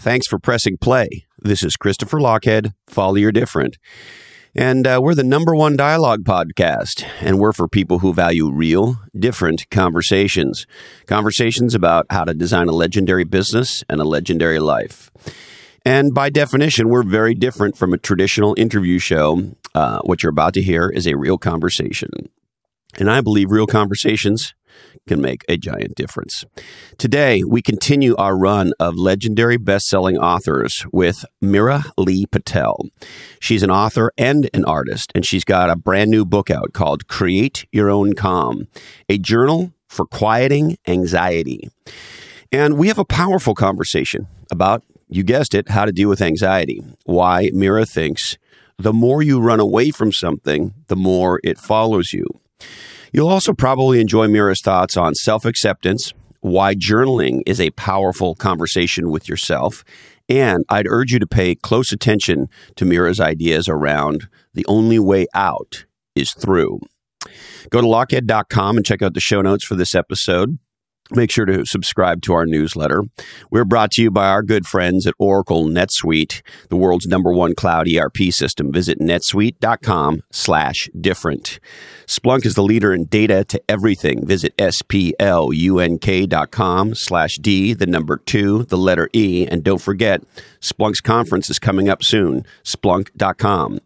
Thanks for pressing play. This is Christopher Lochhead. Follow your different. And uh, we're the number one dialogue podcast, and we're for people who value real, different conversations. Conversations about how to design a legendary business and a legendary life. And by definition, we're very different from a traditional interview show. Uh, what you're about to hear is a real conversation. And I believe real conversations can make a giant difference. Today, we continue our run of legendary best-selling authors with Meera Lee Patel. She's an author and an artist, and she's got a brand new book out called Create Your Own Calm, a journal for quieting anxiety. And we have a powerful conversation about, you guessed it, how to deal with anxiety. Why Meera thinks the more you run away from something, the more it follows you. You'll also probably enjoy Meera's thoughts on self acceptance, why journaling is a powerful conversation with yourself, and I'd urge you to pay close attention to Meera's ideas around the only way out is through. Go to lochhead.com and check out the show notes for this episode. Make sure to subscribe to our newsletter. We're brought to you by our good friends at Oracle NetSuite, the world's number one cloud ERP system. Visit netsuite.com slash different. Splunk is the leader in data to everything. Visit splunk.com slash D, the number two, the letter E. And don't forget, Splunk's conference is coming up soon, splunk.com.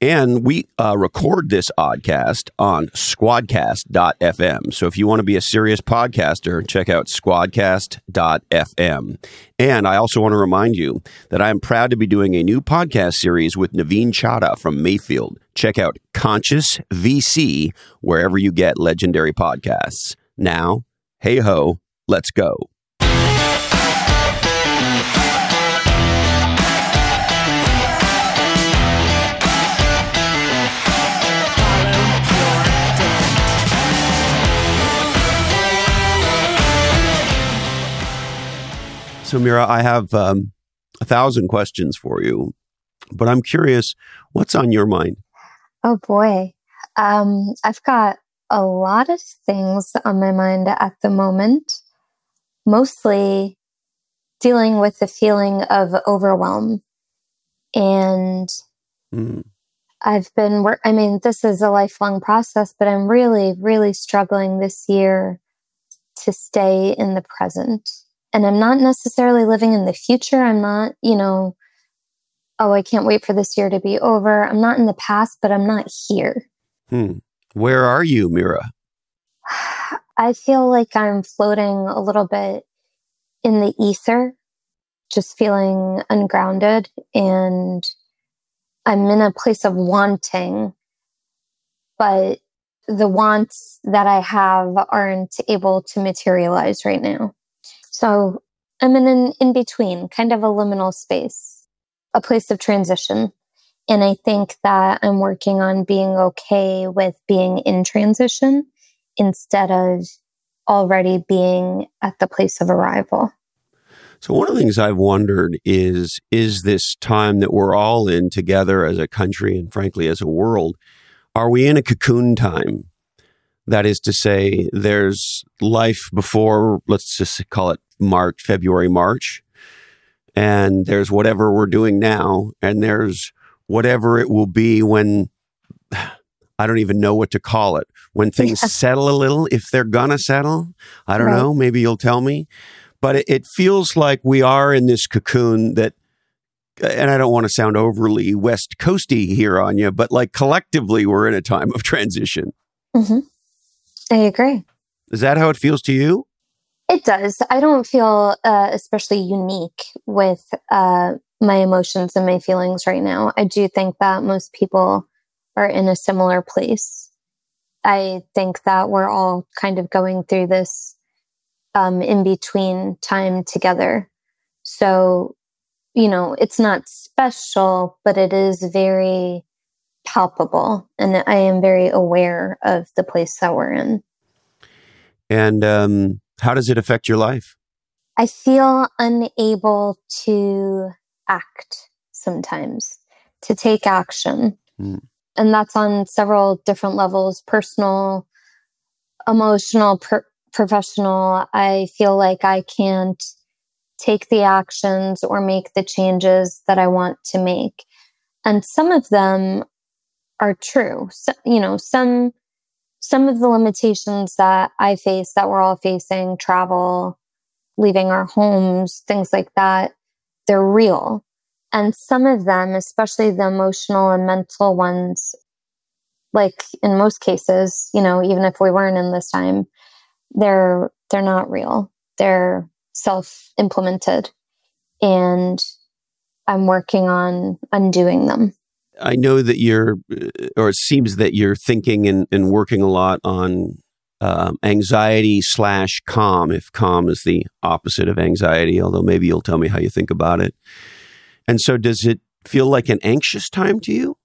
And we uh, record this oddcast on squadcast.fm. So if you want to be a serious podcaster, check out squadcast.fm. And I also want to remind you that I am proud to be doing a new podcast series with Navin Chaddha from Mayfield. Check out Conscious VC wherever you get legendary podcasts. Now, hey ho, let's go. So, Meera, I have um, a thousand questions for you, but I'm curious what's on your mind? Oh, boy. Um, I've got a lot of things on my mind at the moment, mostly dealing with the feeling of overwhelm. And mm. I've been, work- I mean, this is a lifelong process, but I'm really, really struggling this year to stay in the present and I'm not necessarily living in the future. I'm not, you know, oh, I can't wait for this year to be over. I'm not in the past, but I'm not here. Hmm. Where are you, Meera? I feel like I'm floating a little bit in the ether, just feeling ungrounded. And I'm in a place of wanting, but the wants that I have aren't able to materialize right now. So I'm in an in between, kind of a liminal space, a place of transition. And I think that I'm working on being okay with being in transition instead of already being at the place of arrival. So, one of the things I've wondered is is this time that we're all in together as a country and frankly as a world, are we in a cocoon time? That is to say, there's life before, let's just call it March, February, March. And there's whatever we're doing now. And there's whatever it will be when I don't even know what to call it. When things settle a little, if they're gonna settle, I don't right. know. Maybe you'll tell me. But it, it feels like we are in this cocoon that and I don't want to sound overly West Coasty here on you, but like collectively, we're in a time of transition. Mm-hmm. I agree. Is that how it feels to you? It does. I don't feel uh, especially unique with uh, my emotions and my feelings right now. I do think that most people are in a similar place. I think that we're all kind of going through this um, in between time together. So, you know, it's not special, but it is very palpable. And I am very aware of the place that we're in. And um, how does it affect your life? I feel unable to act sometimes, to take action. Mm. And that's on several different levels personal, emotional, per- professional. I feel like I can't take the actions or make the changes that I want to make. And some of them are true. So, you know, some some of the limitations that I face that we're all facing, travel, leaving our homes, things like that, they're real. And some of them, especially the emotional and mental ones, like in most cases, you know, even if we weren't in this time, they're they're not real. They're self-implemented. And I'm working on undoing them. I know that you're, uh, or it seems that you're thinking and, and working a lot on um, anxiety slash calm, if calm is the opposite of anxiety, although maybe you'll tell me how you think about it. And so, does it feel like an anxious time to you?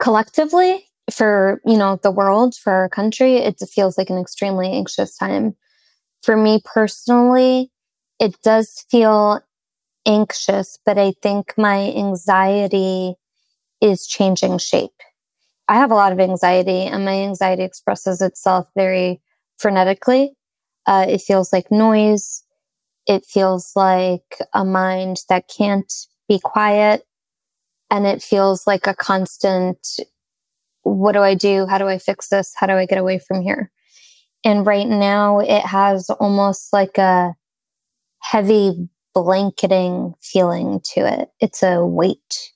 Collectively, for you know the world, for our country, it feels like an extremely anxious time. For me personally, it does feel anxious, but I think my anxiety is changing shape. I have a lot of anxiety, and my anxiety expresses itself very frenetically. Uh, it feels like noise. It feels like a mind that can't be quiet. And it feels like a constant what do I do? How do I fix this? How do I get away from here? And right now, it has almost like a heavy blanketing feeling to it. It's a weight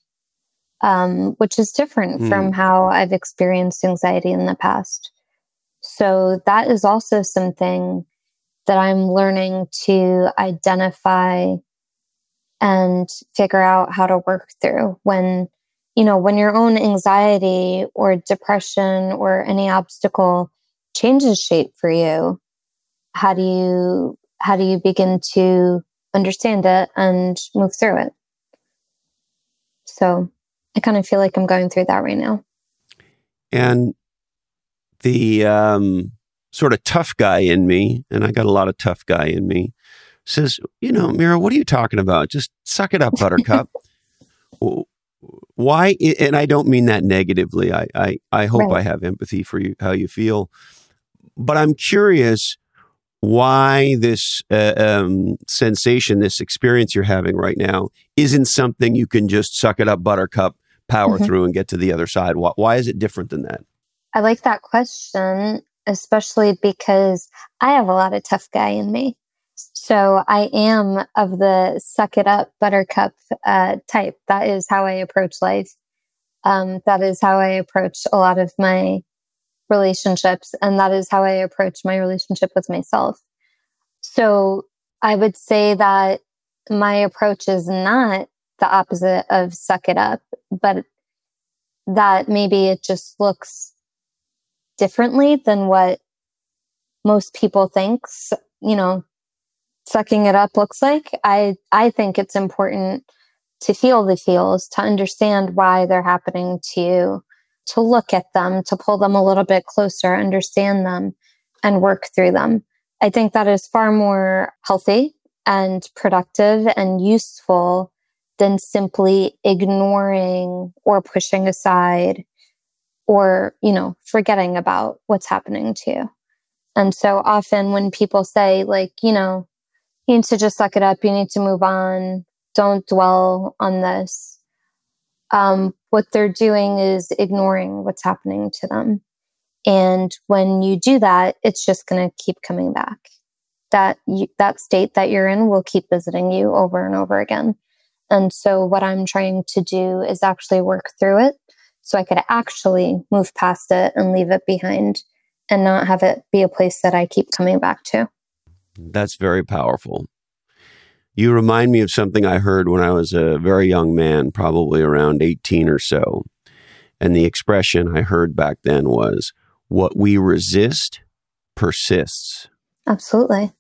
um, which is different mm. from how I've experienced anxiety in the past. So that is also something that I'm learning to identify and figure out how to work through when, you know, when your own anxiety or depression or any obstacle changes shape for you, how do you, how do you begin to understand it and move through it? So I kind of feel like I'm going through that right now. And the um, sort of tough guy in me, and I got a lot of tough guy in me, says, You know, Meera, what are you talking about? Just suck it up, Buttercup. Why? And I don't mean that negatively. I, I, I hope right. I have empathy for you, how you feel. But I'm curious why this uh, um, sensation, this experience you're having right now, isn't something you can just suck it up, Buttercup, power mm-hmm. through and get to the other side? Why, why is it different than that? I like that question, especially because I have a lot of tough guy in me. So I am of the suck it up buttercup uh, type. That is how I approach life. Um, that is how I approach a lot of my relationships. And that is how I approach my relationship with myself. So I would say that my approach is not the opposite of suck it up, but that maybe it just looks differently than what most people think, you know, sucking it up looks like. I, I think it's important to feel the feels, to understand why they're happening to you, to look at them, to pull them a little bit closer, understand them, and work through them. I think that is far more healthy and productive and useful than simply ignoring or pushing aside or, you know, forgetting about what's happening to you. And so often when people say, like, you know, you need to just suck it up, you need to move on, don't dwell on this, um, what they're doing is ignoring what's happening to them. And when you do that, it's just going to keep coming back. That you, that state that you're in will keep visiting you over and over again. And so what I'm trying to do is actually work through it so I could actually move past it and leave it behind and not have it be a place that I keep coming back to. That's very powerful. You remind me of something I heard when I was a very young man, probably around 18 or so. And the expression I heard back then was, what we resist persists. Absolutely.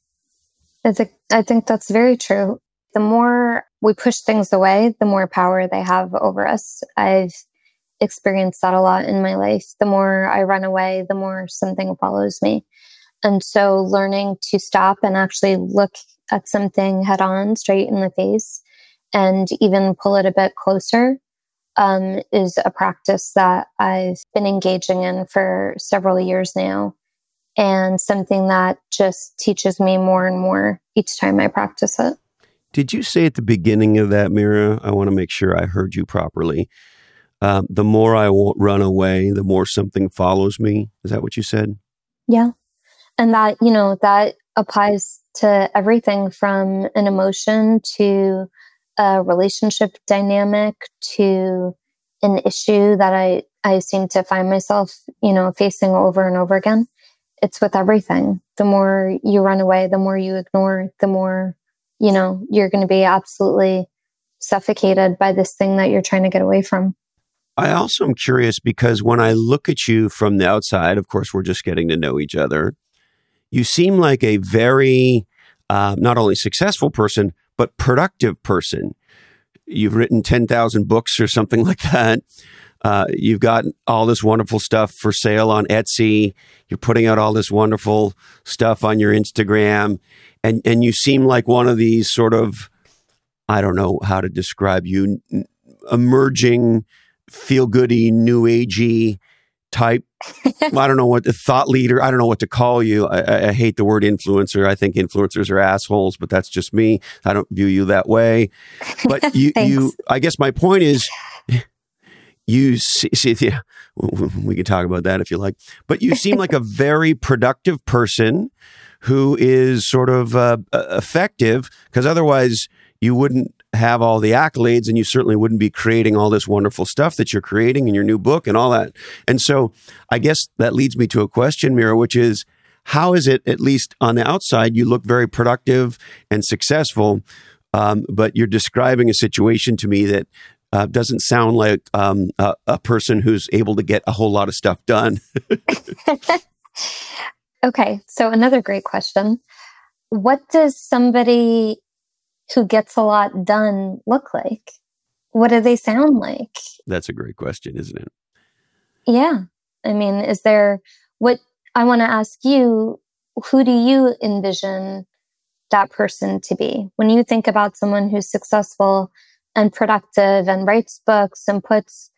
I think, I think that's very true. The more we push things away, the more power they have over us. I've experienced that a lot in my life. The more I run away, the more something follows me. And so learning to stop and actually look at something head on, straight in the face, and even pull it a bit closer um, is a practice that I've been engaging in for several years now. And something that just teaches me more and more each time I practice it. Did you say at the beginning of that, Meera? I want to make sure I heard you properly. Um, the more I run away, the more something follows me. Is that what you said? Yeah. And that, you know, that applies to everything from an emotion to a relationship dynamic to an issue that I, I seem to find myself, you know, facing over and over again. It's with everything. The more you run away, the more you ignore, the more, you know, you're going to be absolutely suffocated by this thing that you're trying to get away from. I also am curious because when I look at you from the outside, of course, we're just getting to know each other. You seem like a very, uh, not only successful person, but productive person. You've written 10,000 books or something like that. Uh, you've got all this wonderful stuff for sale on Etsy. You're putting out all this wonderful stuff on your Instagram. And, and you seem like one of these sort of, I don't know how to describe you, emerging, feel goody, new agey type. I don't know what the thought leader. I don't know what to call you. I, I, hate the word influencer. I think influencers are assholes, but that's just me. I don't view you that way. But you, you. I guess my point is, you see, see. Yeah, we can talk about that if you like. But you seem like a very productive person who is sort of uh, effective because otherwise you wouldn't have all the accolades and you certainly wouldn't be creating all this wonderful stuff that you're creating in your new book and all that. And so I guess that leads me to a question, Meera, which is how is it, at least on the outside, you look very productive and successful, um, but you're describing a situation to me that uh, doesn't sound like um, a, a person who's able to get a whole lot of stuff done. okay, so another great question. What does somebody who gets a lot done look like? What do they sound like? That's a great question, isn't it? Yeah. I mean, is there what I want to ask you, who do you envision that person to be? When you think about someone who's successful and productive and writes books and puts,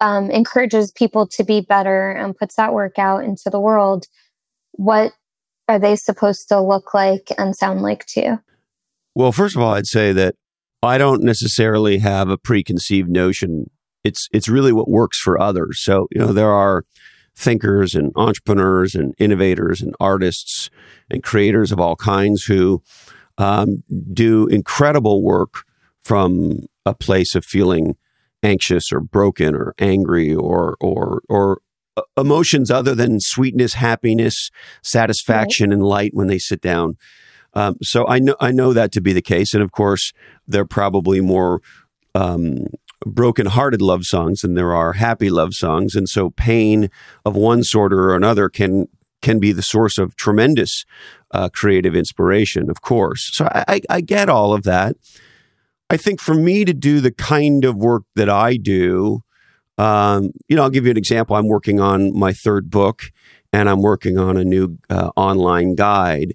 um, encourages people to be better and puts that work out into the world, what are they supposed to look like and sound like to you? Well, first of all, I'd say that I don't necessarily have a preconceived notion. It's it's really what works for others. So, you know, there are thinkers and entrepreneurs and innovators and artists and creators of all kinds who um, do incredible work from a place of feeling anxious or broken or angry or or or uh, emotions other than sweetness, happiness, satisfaction, right. and light when they sit down um, so I know I know that to be the case, and of course, there are probably more um, broken-hearted love songs than there are happy love songs, and so pain of one sort or another can can be the source of tremendous uh, creative inspiration. Of course, so I, I get all of that. I think for me to do the kind of work that I do, um, you know, I'll give you an example. I'm working on my third book, and I'm working on a new uh, online guide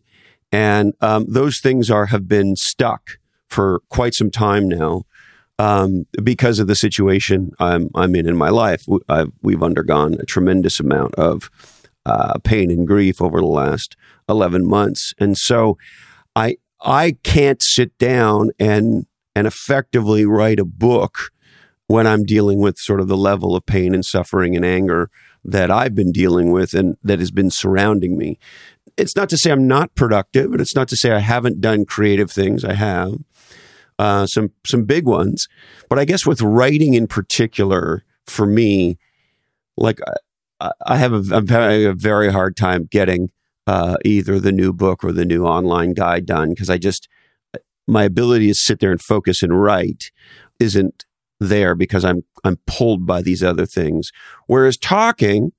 and um, those things are have been stuck for quite some time now um, because of the situation I'm, I'm in in my life. I've, we've undergone a tremendous amount of uh, pain and grief over the last 11 months. And so I, I can't sit down and, and effectively write a book when I'm dealing with sort of the level of pain and suffering and anger that I've been dealing with and that has been surrounding me it's not to say I'm not productive, and it's not to say I haven't done creative things. I have uh, some some big ones, but I guess with writing in particular, for me, like I, I have a, I'm having a very hard time getting uh, either the new book or the new online guide done because I just my ability to sit there and focus and write isn't there because I'm I'm pulled by these other things. Whereas talking,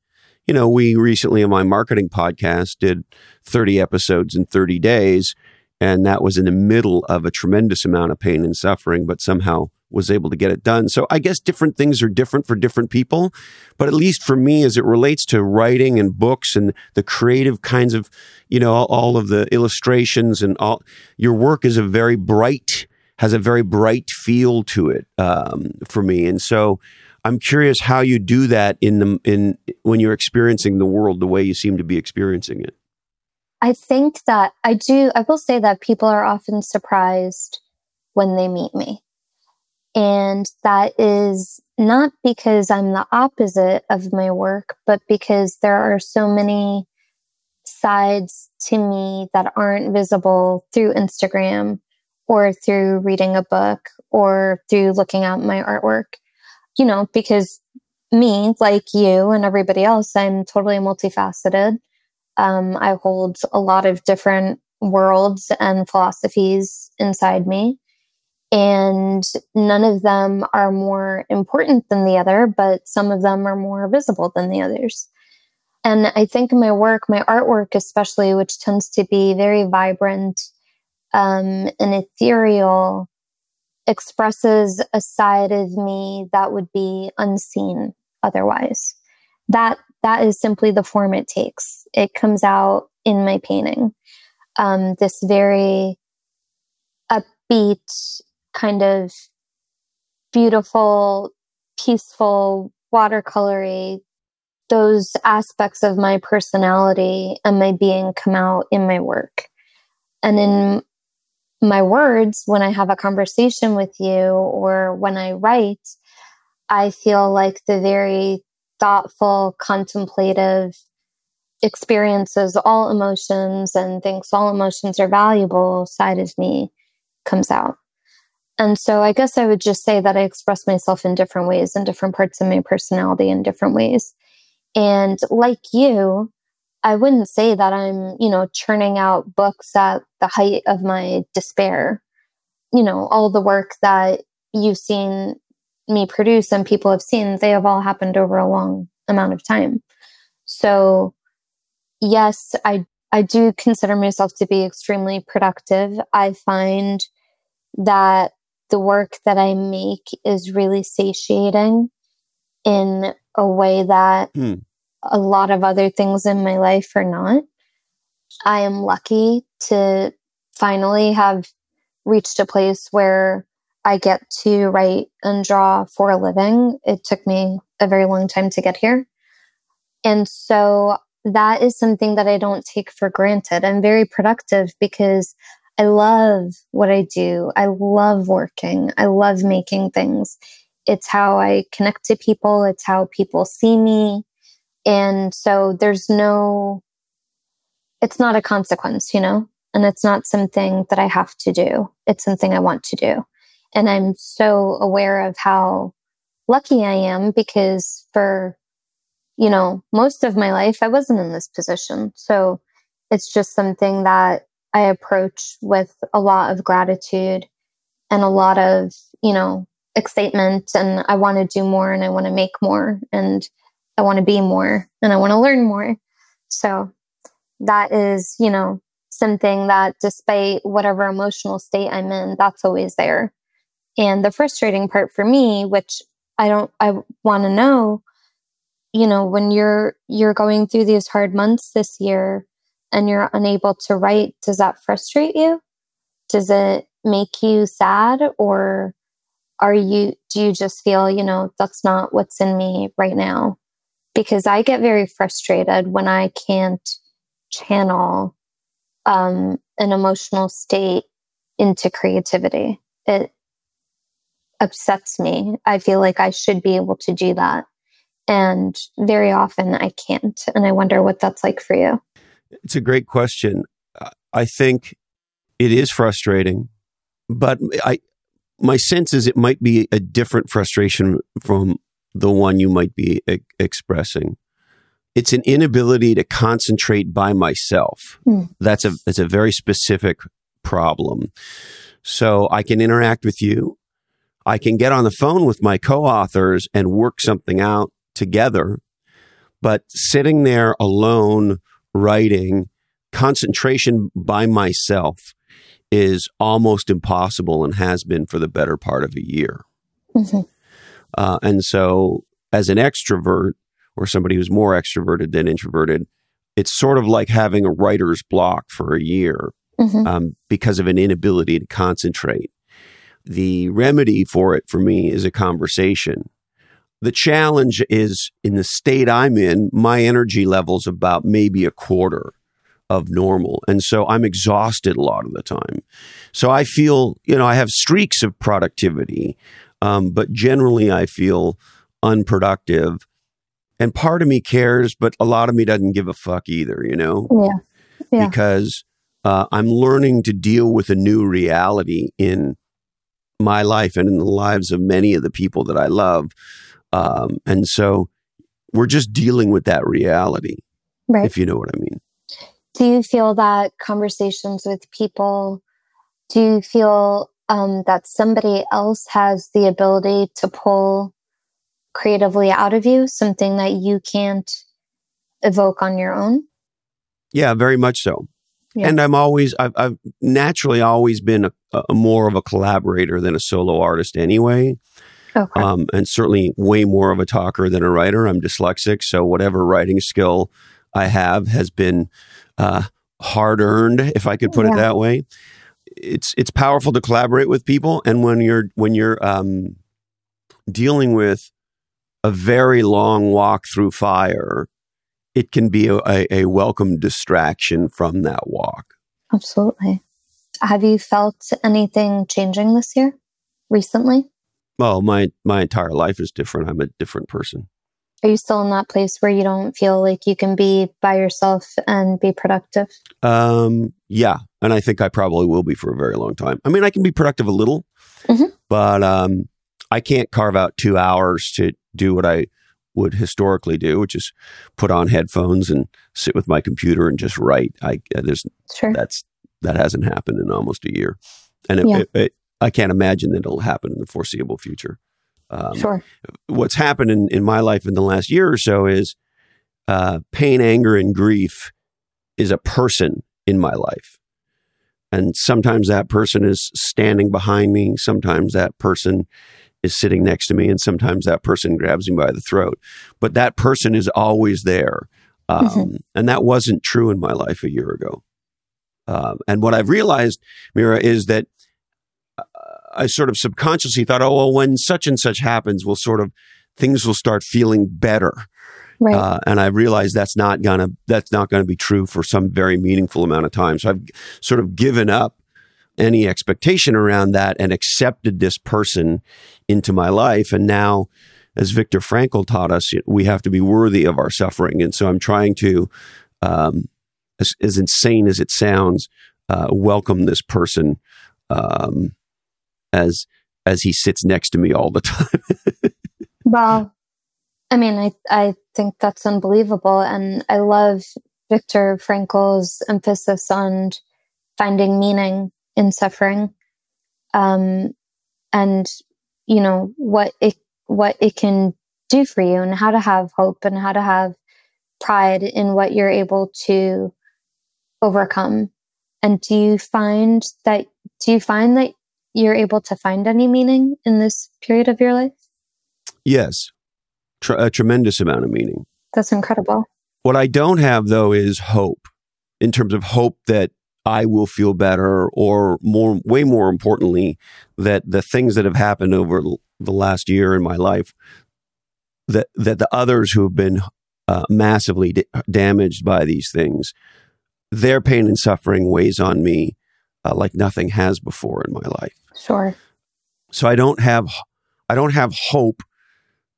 you know, we recently in my marketing podcast did 30 episodes in 30 days, and that was in the middle of a tremendous amount of pain and suffering, but somehow was able to get it done. So I guess different things are different for different people, but at least for me, as it relates to writing and books and the creative kinds of, you know, all, of the illustrations and all, your work is a very bright, has a very bright feel to it um, for me. And so I'm curious how you do that in the in when you're experiencing the world the way you seem to be experiencing it. I think that I do I will say that people are often surprised when they meet me. And that is not because I'm the opposite of my work, but because there are so many sides to me that aren't visible through Instagram or through reading a book or through looking at my artwork. You know, because me, like you and everybody else, I'm totally multifaceted. Um, I hold a lot of different worlds and philosophies inside me. And none of them are more important than the other, but some of them are more visible than the others. And I think my work, my artwork especially, which tends to be very vibrant um, and ethereal, expresses a side of me that would be unseen otherwise. That that is simply the form it takes. It comes out in my painting. Um, this very upbeat, kind of beautiful, peaceful, watercolory. Those aspects of my personality and my being come out in my work. And in my words, when I have a conversation with you or when I write, I feel like the very thoughtful, contemplative experiences all emotions and thinks all emotions are valuable side of me comes out. And so I guess I would just say that I express myself in different ways in different parts of my personality in different ways. And like you, I wouldn't say that I'm, you know, churning out books at the height of my despair. You know, all the work that you've seen me produce and people have seen, they have all happened over a long amount of time. So, yes, I I do consider myself to be extremely productive. I find that the work that I make is really satiating in a way that mm. a lot of other things in my life are not. I am lucky to finally have reached a place where I get to write and draw for a living. It took me a very long time to get here. And so that is something that I don't take for granted. I'm very productive because I love what I do. I love working. I love making things. It's how I connect to people. It's how people see me. And so there's no, it's not a consequence, you know, and it's not something that I have to do. It's something I want to do. And I'm so aware of how lucky I am because for, you know, most of my life, I wasn't in this position. So it's just something that I approach with a lot of gratitude and a lot of, you know, excitement. And I want to do more and I want to make more and I want to be more and I want to learn more. So that is, you know, something that despite whatever emotional state I'm in, that's always there. And the frustrating part for me, which I don't, I want to know, you know, when you're, you're going through these hard months this year and you're unable to write, does that frustrate you? Does it make you sad or are you, do you just feel, you know, that's not what's in me right now? Because I get very frustrated when I can't channel um, an emotional state into creativity. It, upsets me. I feel like I should be able to do that. And very often I can't. And I wonder what that's like for you. It's a great question. I think it is frustrating, but I, my sense is it might be a different frustration from the one you might be e- expressing. It's an inability to concentrate by myself. Mm. That's a that's a very specific problem. So I can interact with you. I can get on the phone with my co authors and work something out together. But sitting there alone, writing, concentration by myself is almost impossible and has been for the better part of a year. Mm-hmm. Uh, and so, as an extrovert or somebody who's more extroverted than introverted, it's sort of like having a writer's block for a year mm-hmm. um, because of an inability to concentrate the remedy for it for me is a conversation. The challenge is in the state I'm in, my energy level's about maybe a quarter of normal. And so I'm exhausted a lot of the time. So I feel, you know, I have streaks of productivity, um, but generally I feel unproductive. And part of me cares, but a lot of me doesn't give a fuck either, you know? Yeah. yeah. Because uh, I'm learning to deal with a new reality in my life and in the lives of many of the people that I love. Um, and so we're just dealing with that reality, right. if you know what I mean. Do you feel that conversations with people, do you feel um, that somebody else has the ability to pull creatively out of you, something that you can't evoke on your own? Yeah, very much so. Yeah. And I'm always, I've, I've, naturally always been a, a, more of a collaborator than a solo artist anyway. Okay. Um, and certainly way more of a talker than a writer. I'm dyslexic, so whatever writing skill I have has been uh, hard earned, if I could put yeah. it that way. It's it's powerful to collaborate with people, and when you're when you're um, dealing with a very long walk through fire, it can be a, a welcome distraction from that walk. Absolutely. Have you felt anything changing this year recently? Well, my my entire life is different. I'm a different person. Are you still in that place where you don't feel like you can be by yourself and be productive? Um, yeah, and I think I probably will be for a very long time. I mean, I can be productive a little, mm-hmm. but um, I can't carve out two hours to do what I would historically do, which is put on headphones and sit with my computer and just write. I uh, there's sure. that's that hasn't happened in almost a year, and it, yeah. it, it, I can't imagine that it'll happen in the foreseeable future. Um, sure. What's happened in, in my life in the last year or so is uh, pain, anger, and grief is a person in my life. And sometimes that person is standing behind me. Sometimes that person is sitting next to me. And sometimes that person grabs me by the throat. But that person is always there. Um, mm-hmm. And that wasn't true in my life a year ago. Um, and what I've realized, Meera, is that I sort of subconsciously thought, oh, well, when such and such happens, we'll sort of things will start feeling better. Right. Uh, and I realized that's not gonna that's not gonna be true for some very meaningful amount of time. So I've sort of given up any expectation around that and accepted this person into my life. And now, as Viktor Frankl taught us, we have to be worthy of our suffering. And so I'm trying to, um, as, as, insane as it sounds, uh, welcome this person um, as as he sits next to me all the time. well, I mean, I I think that's unbelievable, and I love Viktor Frankl's emphasis on finding meaning in suffering, um, and you know what it what it can do for you, and how to have hope, and how to have pride in what you're able to overcome. And do you find that do you find that you're able to find any meaning in this period of your life? Yes, Tr- a tremendous amount of meaning. That's incredible. What I don't have, though, is hope in terms of hope that I will feel better, or more, way more importantly, that the things that have happened over the last year in my life, that that the others who have been uh, massively d- damaged by these things, their pain and suffering weighs on me uh, like nothing has before in my life. Sure. So I don't have I don't have hope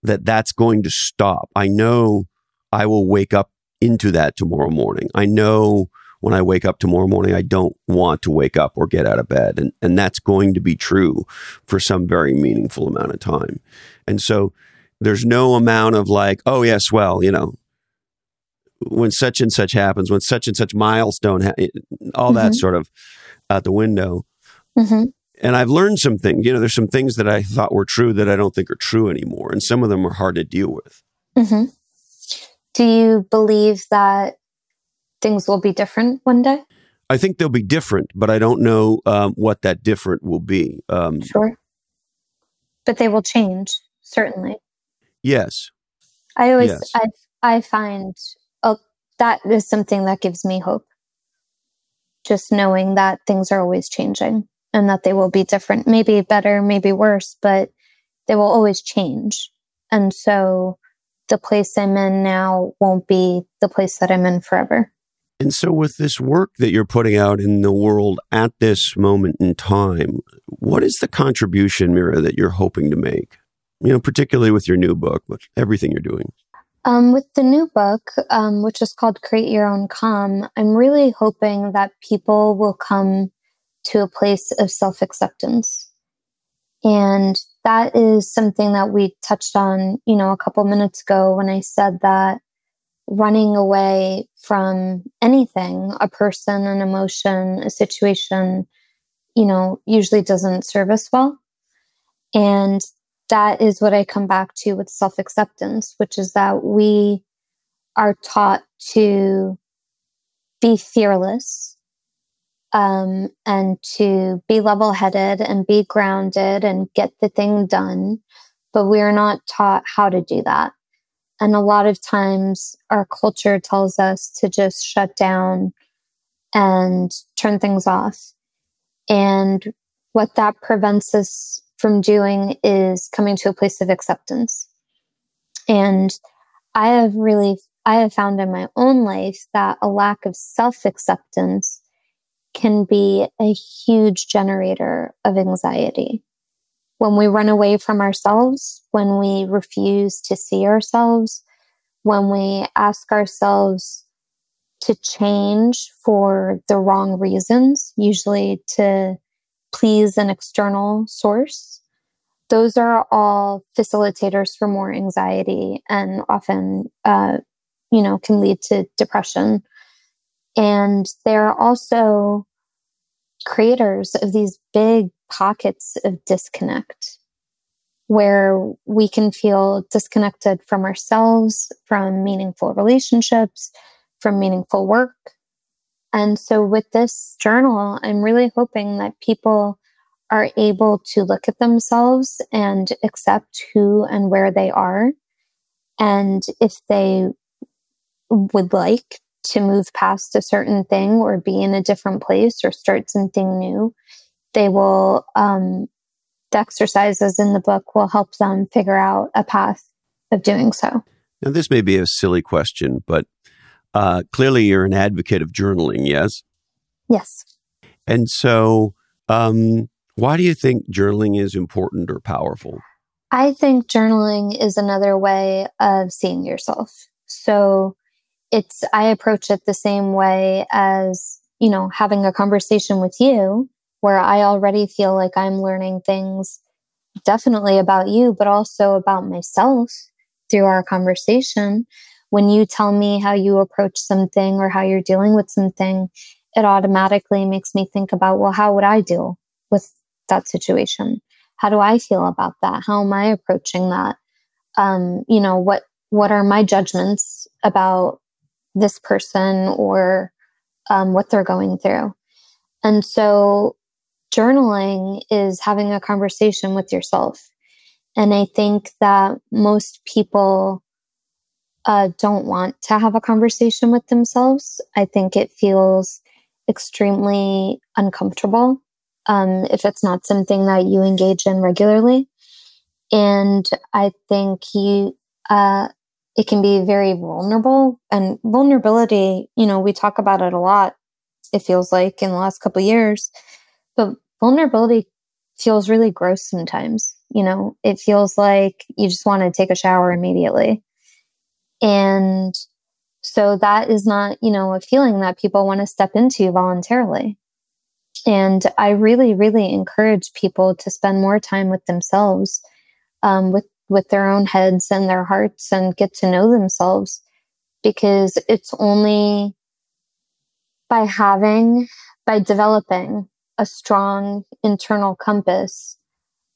that that's going to stop. I know I will wake up into that tomorrow morning. I know when I wake up tomorrow morning, I don't want to wake up or get out of bed. And, and that's going to be true for some very meaningful amount of time. And so there's no amount of like, oh, yes, well, you know, when such and such happens, when such and such milestone, ha- all mm-hmm. that sort of out the window. Mm-hmm. And I've learned some things. You know, there's some things that I thought were true that I don't think are true anymore. And some of them are hard to deal with. Mm-hmm. Do you believe that things will be different one day? I think they'll be different, but I don't know um, what that different will be. Um, sure. But they will change, certainly. Yes. I always, yes. I, I find oh, that is something that gives me hope just knowing that things are always changing and that they will be different, maybe better, maybe worse, but they will always change. And so the place I'm in now won't be the place that I'm in forever. And so, with this work that you're putting out in the world at this moment in time, what is the contribution, Meera, that you're hoping to make? You know, particularly with your new book, but everything you're doing. Um, with the new book, um, which is called Create Your Own Calm, I'm really hoping that people will come to a place of self acceptance. And that is something that we touched on, you know, a couple minutes ago when I said that running away from anything, a person, an emotion, a situation, you know, usually doesn't serve us well. And that is what I come back to with self acceptance, which is that we are taught to be fearless um, and to be level headed and be grounded and get the thing done. But we are not taught how to do that. And a lot of times our culture tells us to just shut down and turn things off. And what that prevents us from doing is coming to a place of acceptance. And I have really, I have found in my own life that a lack of self acceptance can be a huge generator of anxiety when we run away from ourselves, when we refuse to see ourselves, when we ask ourselves to change for the wrong reasons, usually to please an external source, those are all facilitators for more anxiety and often, uh, you know, can lead to depression. And they're also creators of these big pockets of disconnect where we can feel disconnected from ourselves, from meaningful relationships, from meaningful work. And so, with this journal, I'm really hoping that people are able to look at themselves and accept who and where they are. And if they would like to move past a certain thing or be in a different place or start something new, they will, um, the exercises in the book will help them figure out a path of doing so. Now, this may be a silly question, but uh, clearly you're an advocate of journaling, yes? Yes. And so, um, why do you think journaling is important or powerful? I think journaling is another way of seeing yourself. So, it's, I approach it the same way as, you know, having a conversation with you where I already feel like I'm learning things definitely about you, but also about myself through our conversation. When you tell me how you approach something or how you're dealing with something, it automatically makes me think about, well, how would I deal with that situation? How do I feel about that? How am I approaching that? Um, you know, what, what are my judgments about this person or um, what they're going through? And so journaling is having a conversation with yourself. And I think that most people uh, don't want to have a conversation with themselves. I think it feels extremely uncomfortable um, if it's not something that you engage in regularly. And I think you, uh, it can be very vulnerable and vulnerability, you know, we talk about it a lot. It feels like in the last couple years, but vulnerability feels really gross sometimes. You know, it feels like you just want to take a shower immediately. And so that is not, you know, a feeling that people want to step into voluntarily. And I really, really encourage people to spend more time with themselves, um, with with their own heads and their hearts, and get to know themselves, because it's only by having, by developing a strong internal compass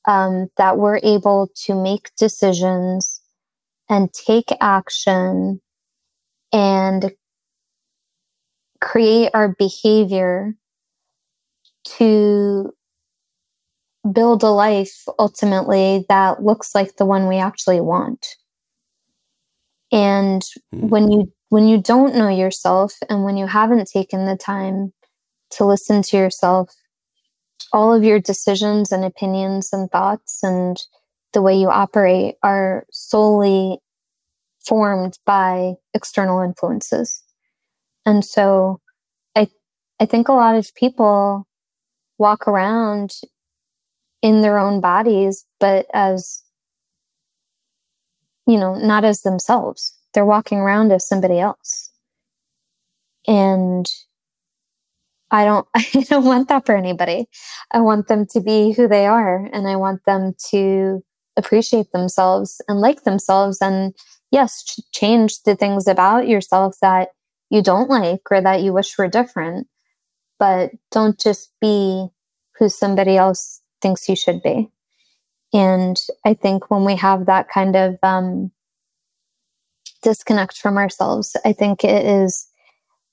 um, that we're able to make decisions and take action and create our behavior to build a life ultimately that looks like the one we actually want. And mm. when you when you don't know yourself and when you haven't taken the time to listen to yourself all of your decisions and opinions and thoughts and the way you operate are solely formed by external influences. And so I I think a lot of people walk around in their own bodies, but as you know, not as themselves. They're walking around as somebody else. And I don't I don't want that for anybody. I want them to be who they are and I want them to appreciate themselves and like themselves and yes, ch- change the things about yourself that you don't like or that you wish were different, but don't just be who somebody else thinks you should be. And I think when we have that kind of um, disconnect from ourselves, I think it is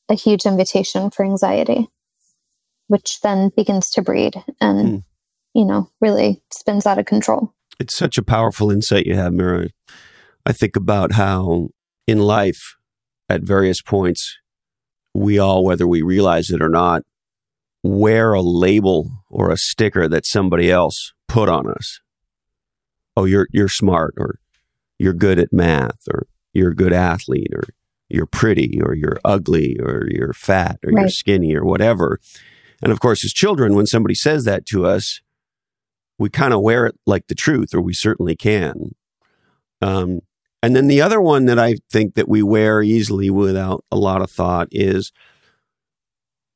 a huge invitation for anxiety, which then begins to breed and, mm. you know, really spins out of control. It's such a powerful insight you have, Meera. I think about how in life, at various points, we all, whether we realize it or not, wear a label or a sticker that somebody else put on us. Oh, you're you're smart, or you're good at math, or you're a good athlete, or you're pretty, or you're ugly, or you're fat, or right. you're skinny, or whatever. And of course, as children, when somebody says that to us, we kind of wear it like the truth, or we certainly can. Um, and then the other one that I think that we wear easily without a lot of thought is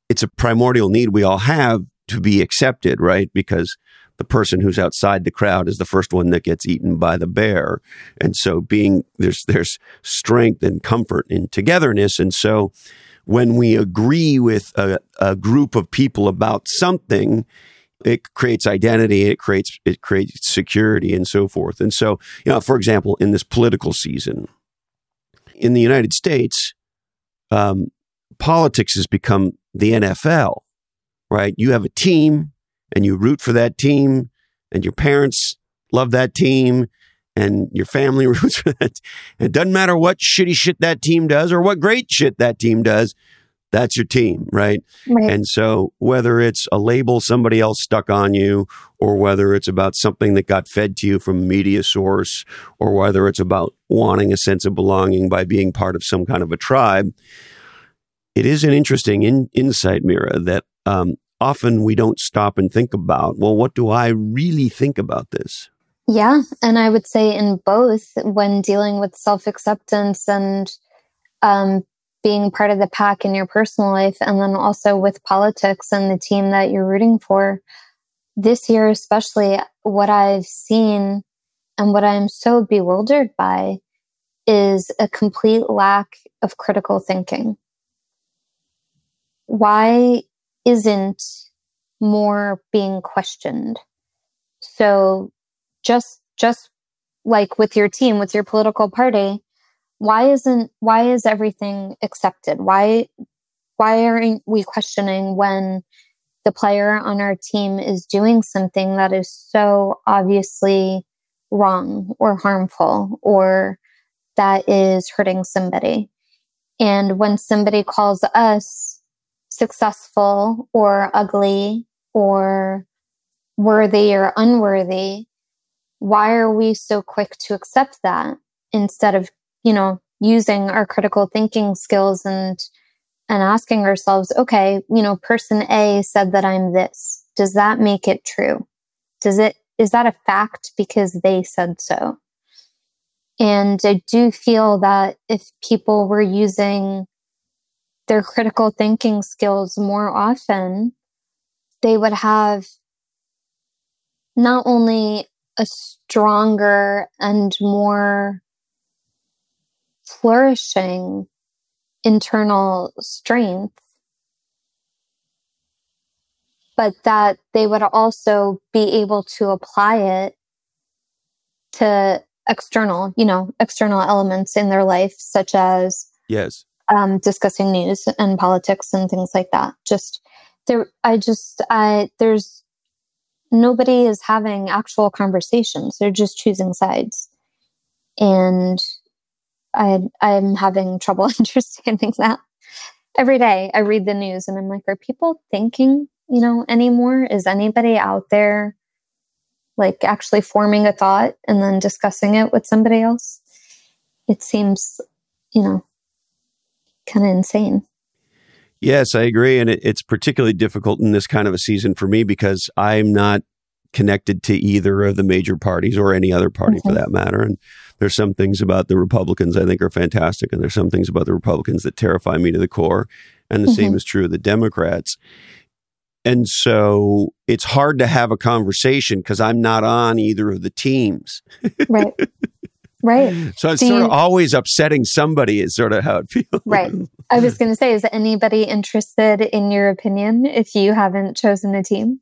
it's a primordial need we all have to be accepted, right? Because the person who's outside the crowd is the first one that gets eaten by the bear. And so being there's there's strength and comfort in togetherness. And so when we agree with a, a group of people about something, it creates identity, it creates it creates security and so forth. And so, you know, for example, in this political season in the United States, um, politics has become the NFL, right? You have a team and you root for that team, and your parents love that team, and your family roots for that. It doesn't matter what shitty shit that team does or what great shit that team does. That's your team, right? right? And so, whether it's a label somebody else stuck on you, or whether it's about something that got fed to you from a media source, or whether it's about wanting a sense of belonging by being part of some kind of a tribe, it is an interesting in, insight, Meera, that um, often we don't stop and think about, well, what do I really think about this? Yeah. And I would say in both, when dealing with self acceptance and um, being part of the pack in your personal life, and then also with politics and the team that you're rooting for, this year, especially, what I've seen and what I'm so bewildered by is a complete lack of critical thinking. Why isn't more being questioned. So just just like with your team, with your political party, why isn't why is everything accepted? Why why aren't we questioning when the player on our team is doing something that is so obviously wrong or harmful or that is hurting somebody? And when somebody calls us successful or ugly or worthy or unworthy, why are we so quick to accept that instead of, you know, using our critical thinking skills and and asking ourselves, okay, you know, person A said that I'm this. Does that make it true? Does it is that a fact because they said so? And I do feel that if people were using their critical thinking skills more often, they would have not only a stronger and more flourishing internal strength, but that they would also be able to apply it to external, you know, external elements in their life, such as yes, um, discussing news and politics and things like that. Just there, I just, I, there's nobody is having actual conversations. They're just choosing sides. And I, I'm having trouble understanding that. Every day I read the news and I'm like, are people thinking, you know, anymore? Is anybody out there like actually forming a thought and then discussing it with somebody else? It seems, you know, kind of insane. Yes, I agree. And it, it's particularly difficult in this kind of a season for me because I'm not connected to either of the major parties or any other party for that matter. And there's some things about the Republicans I think are fantastic, and there's some things about the Republicans that terrify me to the core. And the mm-hmm. same is true of the Democrats. And so it's hard to have a conversation because I'm not on either of the teams. right. Right. So it's Do sort you, of always upsetting somebody, is sort of how it feels. Right. I was going to say, is anybody interested in your opinion if you haven't chosen a team?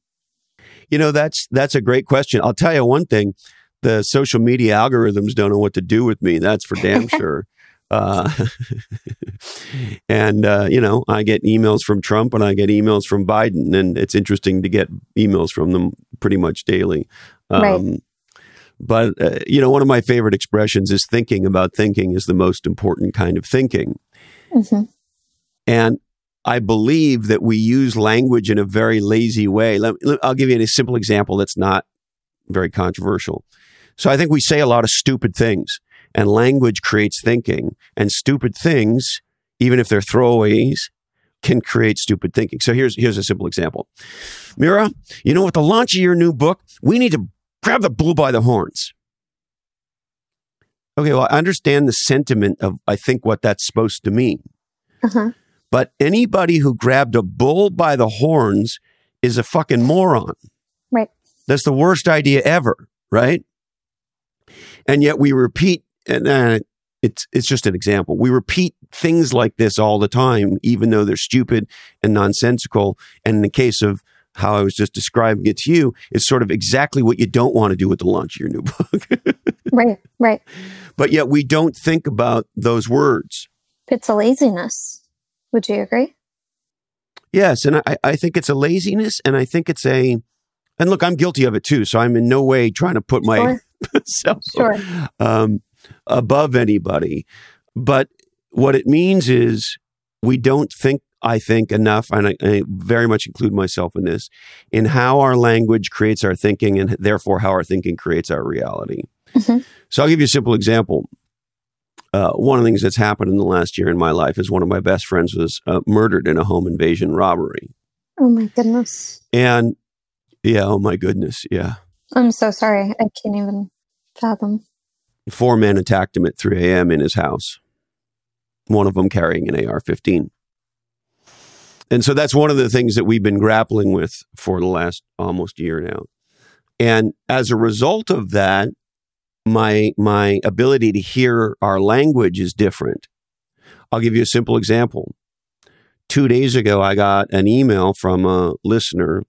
You know, that's that's a great question. I'll tell you one thing: the social media algorithms don't know what to do with me. That's for damn sure. Uh, and uh, you know, I get emails from Trump and I get emails from Biden, and it's interesting to get emails from them pretty much daily. Um, right. But uh, you know, one of my favorite expressions is "thinking about thinking" is the most important kind of thinking. Mm-hmm. And I believe that we use language in a very lazy way. Let, I'll give you a simple example that's not very controversial. So I think we say a lot of stupid things, and language creates thinking, and stupid things, even if they're throwaways, can create stupid thinking. So here's here's a simple example. Meera, you know, with the launch of your new book, we need to grab the bull by the horns. Okay, well, I understand the sentiment of I think what that's supposed to mean. Uh-huh. But anybody who grabbed a bull by the horns is a fucking moron. Right. That's the worst idea ever, right? And yet we repeat, and uh, it's it's just an example. We repeat things like this all the time, even though they're stupid and nonsensical. And in the case of how I was just describing it to you, it's sort of exactly what you don't want to do with the launch of your new book. right, right. But yet we don't think about those words. It's a laziness. Would you agree? Yes, and I, I think it's a laziness, and I think it's a, and look, I'm guilty of it too. So I'm in no way trying to put myself sure. um, above anybody. But what it means is we don't think, I think, enough, and I, I, very much include myself in this, in how our language creates our thinking, and therefore how our thinking creates our reality. Mm-hmm. So I'll give you a simple example. Uh, one of the things that's happened in the last year in my life is one of my best friends was uh, murdered in a home invasion robbery. Oh my goodness. And yeah, oh my goodness, yeah. I'm so sorry. I can't even fathom. Four men attacked him at 3 a.m. in his house, one of them carrying an AR 15. And so that's one of the things that we've been grappling with for the last almost year now. And as a result of that, my my ability to hear our language is different. I'll give you a simple example. Two days ago, I got an email from a listener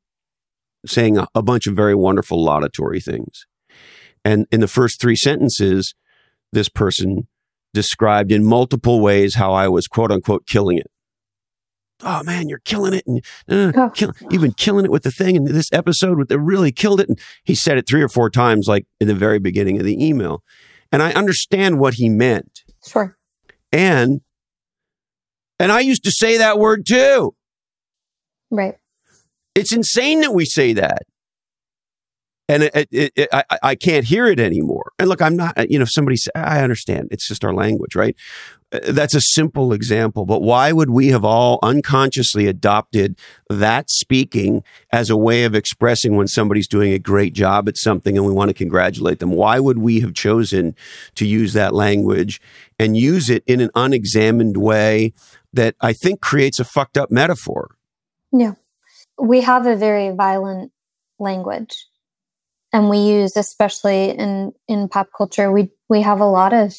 saying a, a bunch of very wonderful laudatory things. And in the first three sentences, this person described in multiple ways how I was quote unquote killing it oh man, you're killing it, and uh, oh. kill, you've been killing it with the thing. And this episode, with the really killed it. And he said it three or four times, like in the very beginning of the email. And I understand what he meant. Sure. And and I used to say that word too. Right. It's insane that we say that and it, it, it, I, I can't hear it anymore. And look, I'm not, you know, somebody say, I understand. It's just our language, right? Uh, that's a simple example, but why would we have all unconsciously adopted that speaking as a way of expressing when somebody's doing a great job at something and we want to congratulate them? Why would we have chosen to use that language and use it in an unexamined way that I think creates a fucked up metaphor? Yeah. We have a very violent language and we use especially in in pop culture we we have a lot of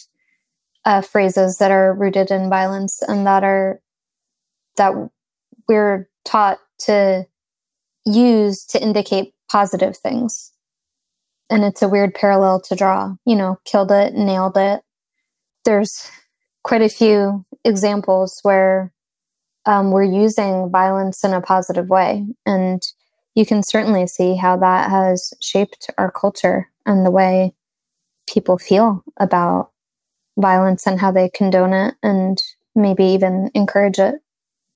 uh, phrases that are rooted in violence and that are that we're taught to use to indicate positive things. And it's a weird parallel to draw you know killed it nailed it. There's quite a few examples where um, we're using violence in a positive way. And you can certainly see how that has shaped our culture and the way people feel about violence and how they condone it and maybe even encourage it.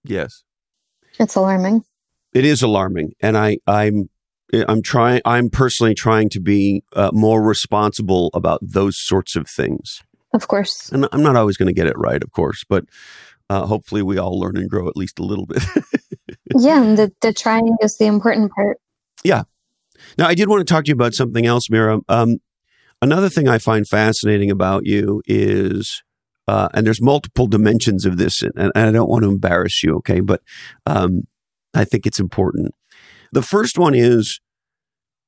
Yes. It's alarming. It is alarming. And I, I'm, I'm trying, I'm personally trying to be uh, more responsible about those sorts of things. Of course. And I'm not always going to get it right, of course, but uh, hopefully we all learn and grow at least a little bit. yeah, and the, the trying is the important part. Yeah. Now, I did want to talk to you about something else, Meera. Um, another thing I find fascinating about you is, uh, and there's multiple dimensions of this, and, and, I don't want to embarrass you, okay, but um, I think it's important. The first one is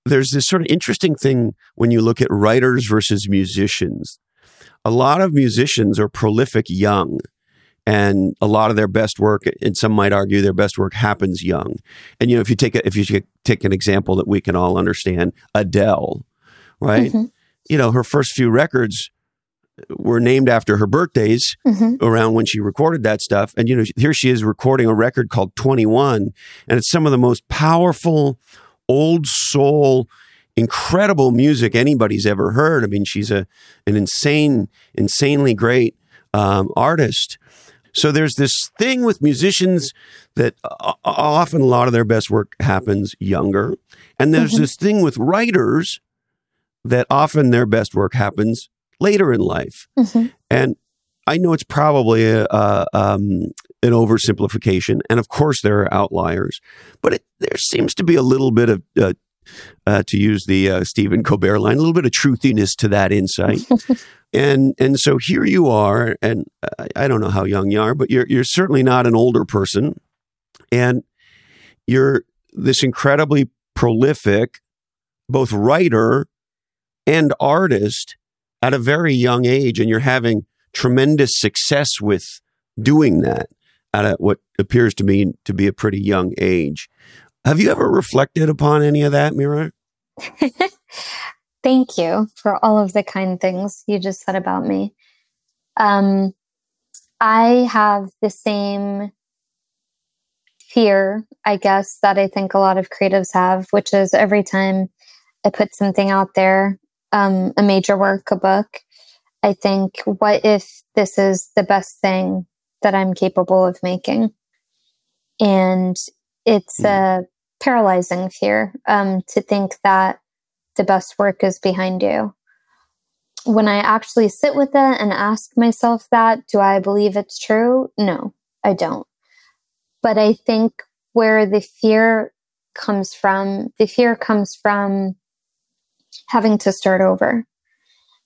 there's this sort of interesting thing when you look at writers versus musicians. A lot of musicians are prolific young and a lot of their best work and some might argue their best work happens young. And you know if you take a, if you take an example that we can all understand adele right? Mm-hmm. you know her first few records were named after her birthdays mm-hmm. around when she recorded that stuff. And you know here she is recording a record called 21 and it's some of the most powerful old soul incredible music anybody's ever heard. I mean she's a an insane insanely great um, artist so there's this thing with musicians that uh, often a lot of their best work happens younger. And there's mm-hmm. this thing with writers that often their best work happens later in life. Mm-hmm. And I know it's probably a, a, um, an oversimplification. And of course, there are outliers, but it, there seems to be a little bit of, uh, uh, to use the uh, Stephen Colbert line, a little bit of truthiness to that insight. And and so here you are, and I don't know how young you are, but you're you're certainly not an older person, and you're this incredibly prolific, both writer and artist at a very young age, and you're having tremendous success with doing that at what appears to me to be a pretty young age. Have you ever reflected upon any of that, Meera? Thank you for all of the kind things you just said about me. Um, I have the same fear, I guess, that I think a lot of creatives have, which is every time I put something out there, um, a major work, a book, I think, what if this is the best thing that I'm capable of making? And it's mm. a paralyzing fear um, to think that the best work is behind you. When I actually sit with it and ask myself that, do I believe it's true? No, I don't. But I think where the fear comes from, the fear comes from having to start over.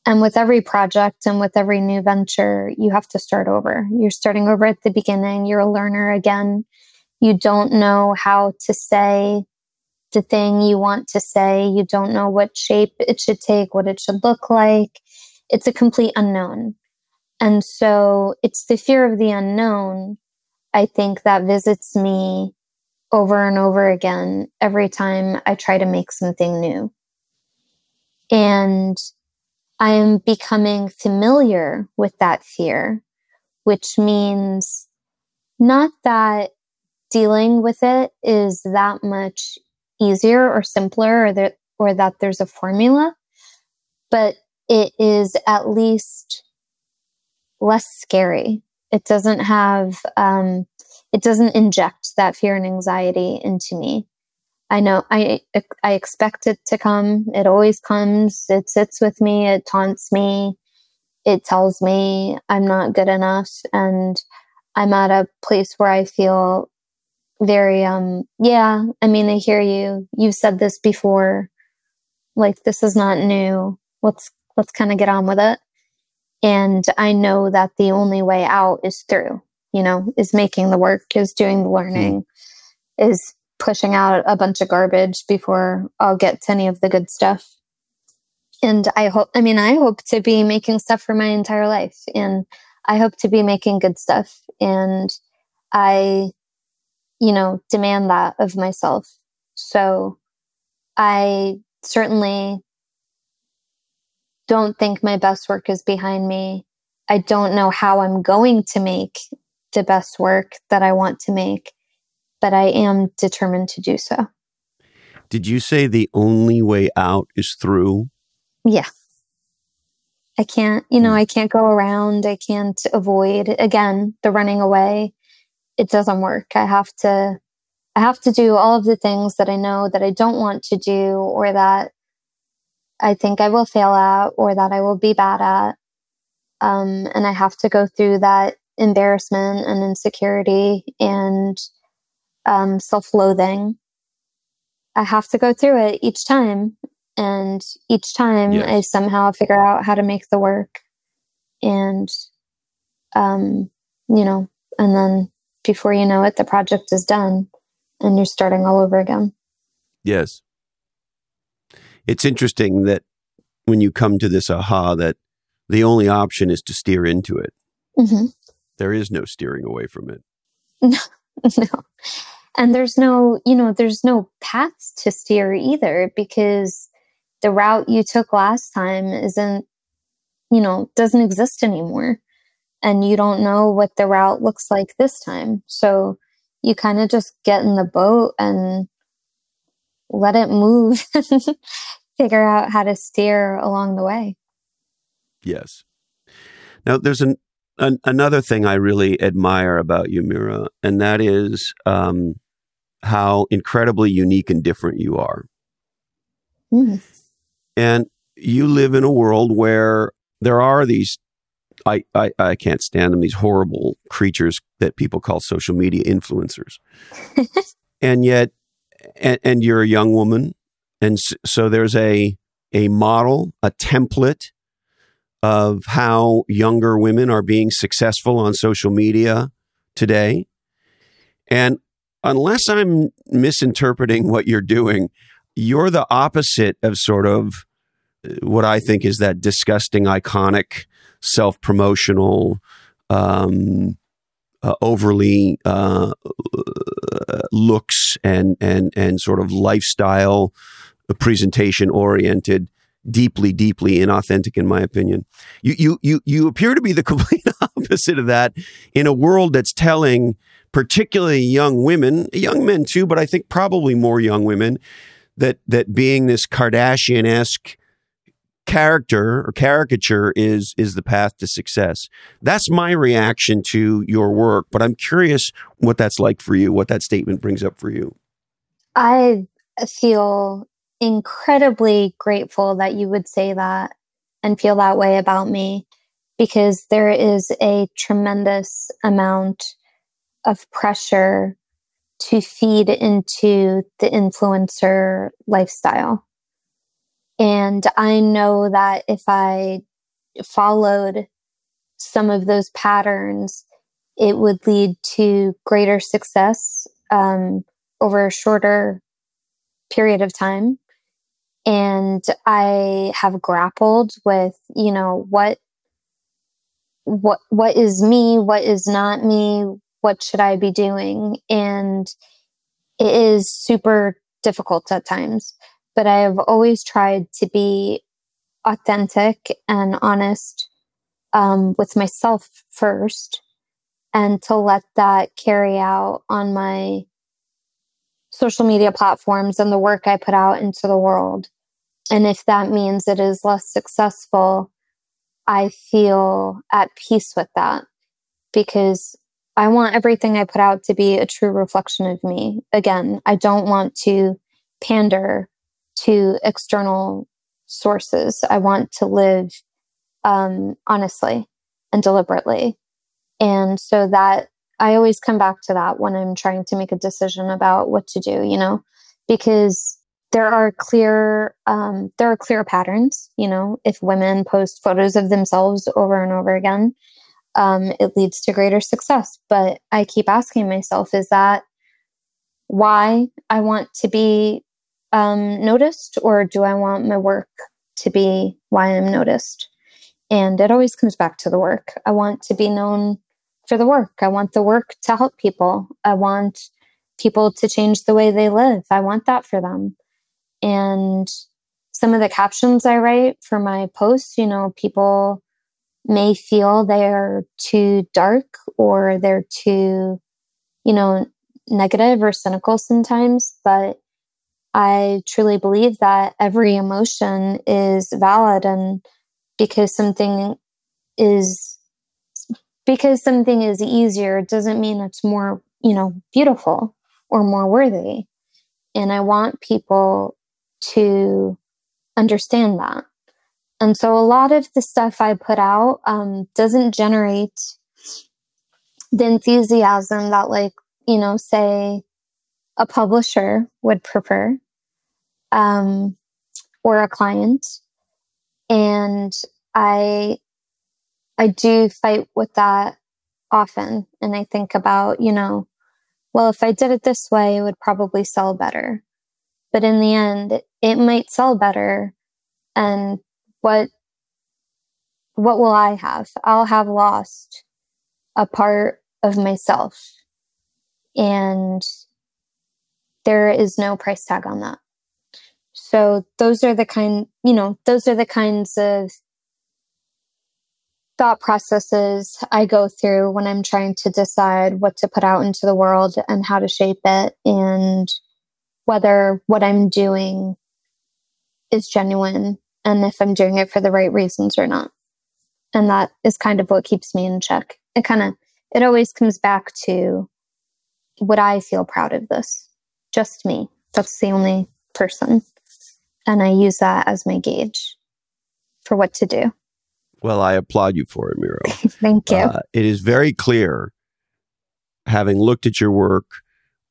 And with every project and with every new venture, you have to start over. You're starting over at the beginning. You're a learner again. You don't know how to say the thing you want to say. You don't know what shape it should take, what it should look like. It's a complete unknown. And so it's the fear of the unknown, I think, that visits me over and over again every time I try to make something new. And I am becoming familiar with that fear, which means not that dealing with it is that much easier or simpler or that or that there's a formula but it is at least less scary. It doesn't have um, it doesn't inject that fear and anxiety into me. I know i i expect it to come. It always comes. It sits with me. It taunts me. It tells me i'm not good enough. And i'm at a place where i feel very um yeah i mean i hear you. You've said this before. Like this is not new. Let's let's kind of get on with it. And i know that the only way out is through you know is making the work is doing the learning mm. is pushing out a bunch of garbage before i'll get to any of the good stuff. And i hope i mean i hope to be making stuff for my entire life and i hope to be making good stuff. And i you know, demand that of myself. So I certainly don't think my best work is behind me. I don't know how I'm going to make the best work that I want to make, but I am determined to do so. Did you say the only way out is through? Yeah. I can't, you know, hmm. I can't go around. I can't avoid, again, the running away it doesn't work. I have to I have to do all of the things that I know that I don't want to do or that I think I will fail at or that I will be bad at. Um, and I have to go through that embarrassment and insecurity and um, self loathing. I have to go through it each time. And each time yes. I somehow figure out how to make the work. And, um, you know, and then before you know it, the project is done and you're starting all over again. Yes. It's interesting that when you come to this aha, that the only option is to steer into it. Mm-hmm. There is no steering away from it. no. And there's no, you know, there's no paths to steer either because the route you took last time isn't, you know, doesn't exist anymore. And you don't know what the route looks like this time. So you kind of just get in the boat and let it move and figure out how to steer along the way. Yes. Now, there's an, an, another thing I really admire about you, Meera, and that is um, how incredibly unique and different you are. Mm. And you live in a world where there are these I, I, I can't stand them, these horrible creatures that people call social media influencers. and yet and, and, you're a young woman. And so there's a a model, a template of how younger women are being successful on social media today. And unless I'm misinterpreting what you're doing, you're the opposite of sort of uh, what I think is that disgusting, iconic, self promotional, um, uh, overly uh, looks and and and sort of lifestyle presentation oriented deeply, deeply inauthentic, in my opinion. You, you, you, you appear to be the complete opposite of that in a world that's telling, particularly young women, young men too, but I think probably more young women, that that being this Kardashian esque character or caricature is is the path to success. That's my reaction to your work, but I'm curious what that's like for you, what that statement brings up for you. I feel incredibly grateful that you would say that and feel that way about me because there is a tremendous amount of pressure to feed into the influencer lifestyle. And I know that if I followed some of those patterns, it would lead to greater success um, over a shorter period of time and I have grappled with, you know, what what what is me, what is not me, what should I be doing? And it is super difficult at times, but I have always tried to be authentic and honest um, with myself first and to let that carry out on my social media platforms and the work I put out into the world. And if that means it is less successful, I feel at peace with that because I want everything I put out to be a true reflection of me. Again, I don't want to pander to external sources. I want to live um, honestly and deliberately. And so that I always come back to that when I'm trying to make a decision about what to do, you know, because there are clear um, there are clear patterns you know if women post photos of themselves over and over again um, it leads to greater success but i keep asking myself is that why i want to be um, noticed or do i want my work to be why i'm noticed? And it always comes back to the work. I want to be known for the work. I want the work to help people. I want people to change the way they live. I want that for them. And some of the captions I write for my posts, you know, people may feel they're too dark or they're too, you know, negative or cynical sometimes, but I truly believe that every emotion is valid and because something is because something is easier doesn't mean it's more, you know, beautiful or more worthy. And I want people to understand that. And so a lot of the stuff I put out um, doesn't generate the enthusiasm that like, you know, say a publisher would prefer, um, or a client. And I, I do fight with that often. And I think about, you know, well, if I did it this way, it would probably sell better. But in the end, it might sell better. And what, what will I have? I'll have lost a part of myself. And there is no price tag on that. So those are the kind, you know, those are the kinds of thought processes I go through when I'm trying to decide what to put out into the world and how to shape it and whether what I'm doing is genuine and if I'm doing it for the right reasons or not. And that is kind of what keeps me in check. It kind of, it always comes back to would I feel proud of this? Just me. That's the only person. And I use that as my gauge for what to do. Well, I applaud you for it, Meera. Thank you. Uh, it is very clear, having looked at your work,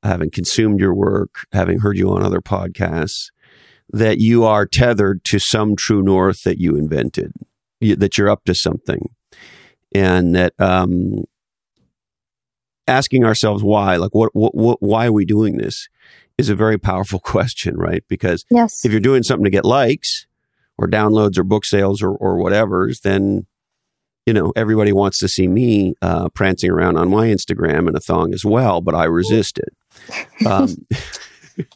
having consumed your work, having heard you on other podcasts, that you are tethered to some true north that you invented, you, that you're up to something. And that um, asking ourselves why, like, what, what, what, why are we doing this, is a very powerful question, right? Because yes. if you're doing something to get likes, or downloads or book sales or, or whatever's, then you know everybody wants to see me uh, prancing around on my Instagram in a thong as well, but I resist it. Um,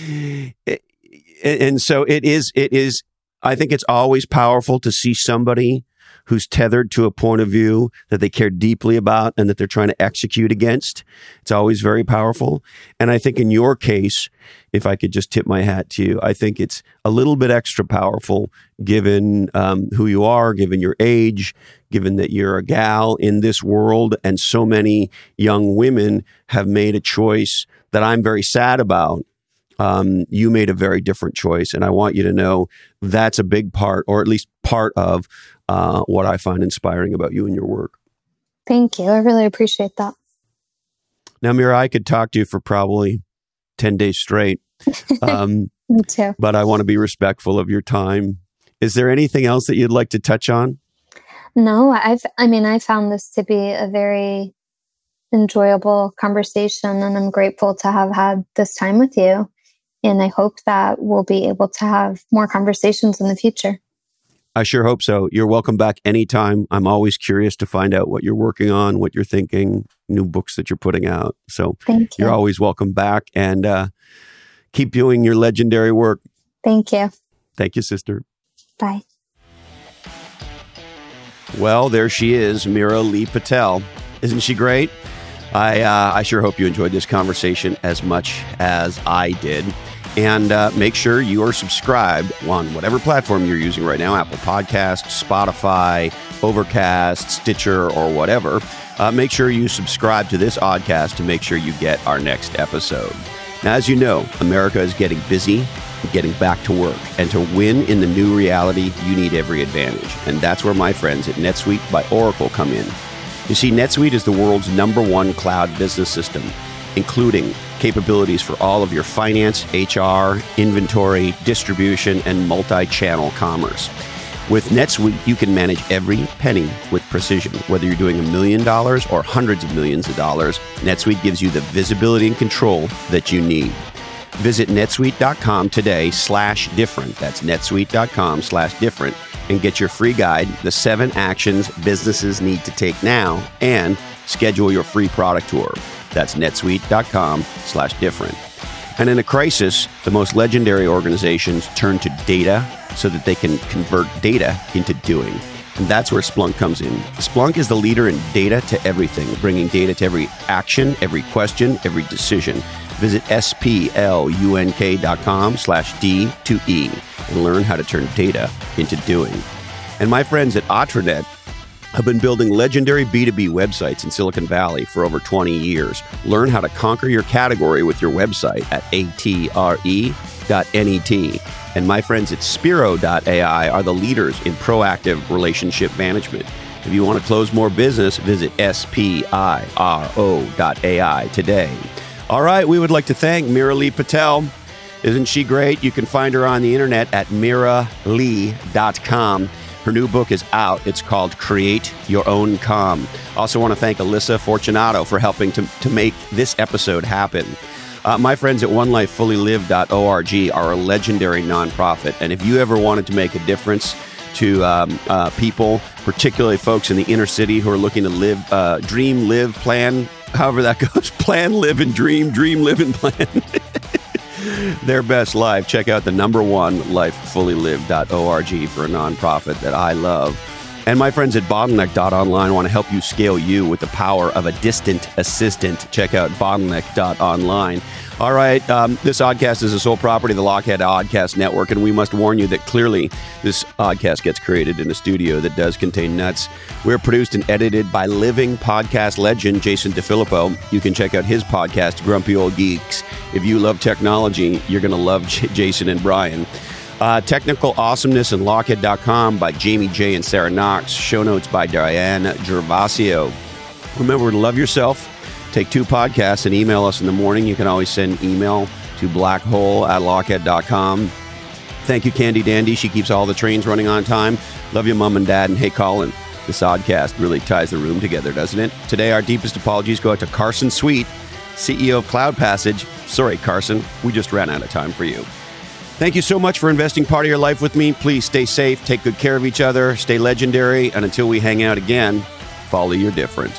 it and so it is. It is. I think it's always powerful to see somebody who's tethered to a point of view that they care deeply about and that they're trying to execute against. It's always very powerful. And I think in your case, if I could just tip my hat to you, I think it's a little bit extra powerful given um, who you are, given your age, given that you're a gal in this world, and so many young women have made a choice that I'm very sad about. Um, you made a very different choice. And I want you to know that's a big part, or at least part of uh, what I find inspiring about you and your work. Thank you. I really appreciate that. Now, Meera, I could talk to you for probably 10 days straight. Um, Me too. But I want to be respectful of your time. Is there anything else that you'd like to touch on? No, I've, I mean, I found this to be a very enjoyable conversation, and I'm grateful to have had this time with you. And I hope that we'll be able to have more conversations in the future. I sure hope so. You're welcome back anytime. I'm always curious to find out what you're working on, what you're thinking, new books that you're putting out. So Thank you. are always welcome back and uh, keep doing your legendary work. Thank you. Thank you, sister. Bye. Well, there she is, Meera Lee Patel. Isn't she great? I, uh, I sure hope you enjoyed this conversation as much as I did. And uh, make sure you are subscribed on whatever platform you're using right now Apple Podcasts, Spotify, Overcast, Stitcher, or whatever. Uh, make sure you subscribe to this oddcast to make sure you get our next episode. Now, as you know, America is getting busy, getting back to work. And to win in the new reality, you need every advantage. And that's where my friends at NetSuite by Oracle come in. You see, NetSuite is the world's number one cloud business system, including capabilities for all of your finance, HR, inventory, distribution, and multi channel commerce. With NetSuite, you can manage every penny with precision. Whether you're doing a million dollars or hundreds of millions of dollars, NetSuite gives you the visibility and control that you need. Visit netsuite.com today slash different. That's netsuite.com slash different and get your free guide, The Seven Actions Businesses Need to Take Now, and schedule your free product tour. That's netsuite.com slash different. And in a crisis, the most legendary organizations turn to data so that they can convert data into doing. And that's where Splunk comes in. Splunk is the leader in data to everything, bringing data to every action, every question, every decision. Visit splunk.com slash D2E and learn how to turn data into doing. And my friends at Atranet have been building legendary B2B websites in Silicon Valley for over 20 years. Learn how to conquer your category with your website at atre.net. And my friends at Spiro.ai are the leaders in proactive relationship management. If you want to close more business, visit spiro.ai today. All right, we would like to thank Meera Lee Patel. Isn't she great? You can find her on the internet at miralee.com. Her new book is out. It's called Create Your Own Calm. Also, want to thank Alyssa Fortunato for helping to, to make this episode happen. Uh, my friends at onelifefullylived.org are a legendary nonprofit. And if you ever wanted to make a difference to um, uh, people, particularly folks in the inner city who are looking to live, uh, dream, live, plan, however that goes, plan, live, and dream, dream, live, and plan. their best life, check out the number one lifefullylived.org for a nonprofit that I love. And my friends at bottleneck.online want to help you scale you with the power of a distant assistant. Check out bottleneck.online. All right, um, this oddcast is the sole property of the Lochhead Oddcast Network, and we must warn you that clearly this oddcast gets created in a studio that does contain nuts. We're produced and edited by living podcast legend Jason DeFilippo. You can check out his podcast, Grumpy Old Geeks. If you love technology, you're going to love J- Jason and Brian. Uh, technical awesomeness and lochhead.com by Jamie J and Sarah Knox. Show notes by Diane Gervasio. Remember to love yourself. Take two podcasts and email us in the morning. You can always send email to blackhole at lochhead.com. Thank you, Candy Dandy. She keeps all the trains running on time. Love you, Mom and Dad. And hey, Colin, this oddcast really ties the room together, doesn't it? Today, our deepest apologies go out to Carson Sweet, CEO of Cloud Passage. Sorry, Carson, we just ran out of time for you. Thank you so much for investing part of your life with me. Please stay safe, take good care of each other, stay legendary, and until we hang out again, follow your different.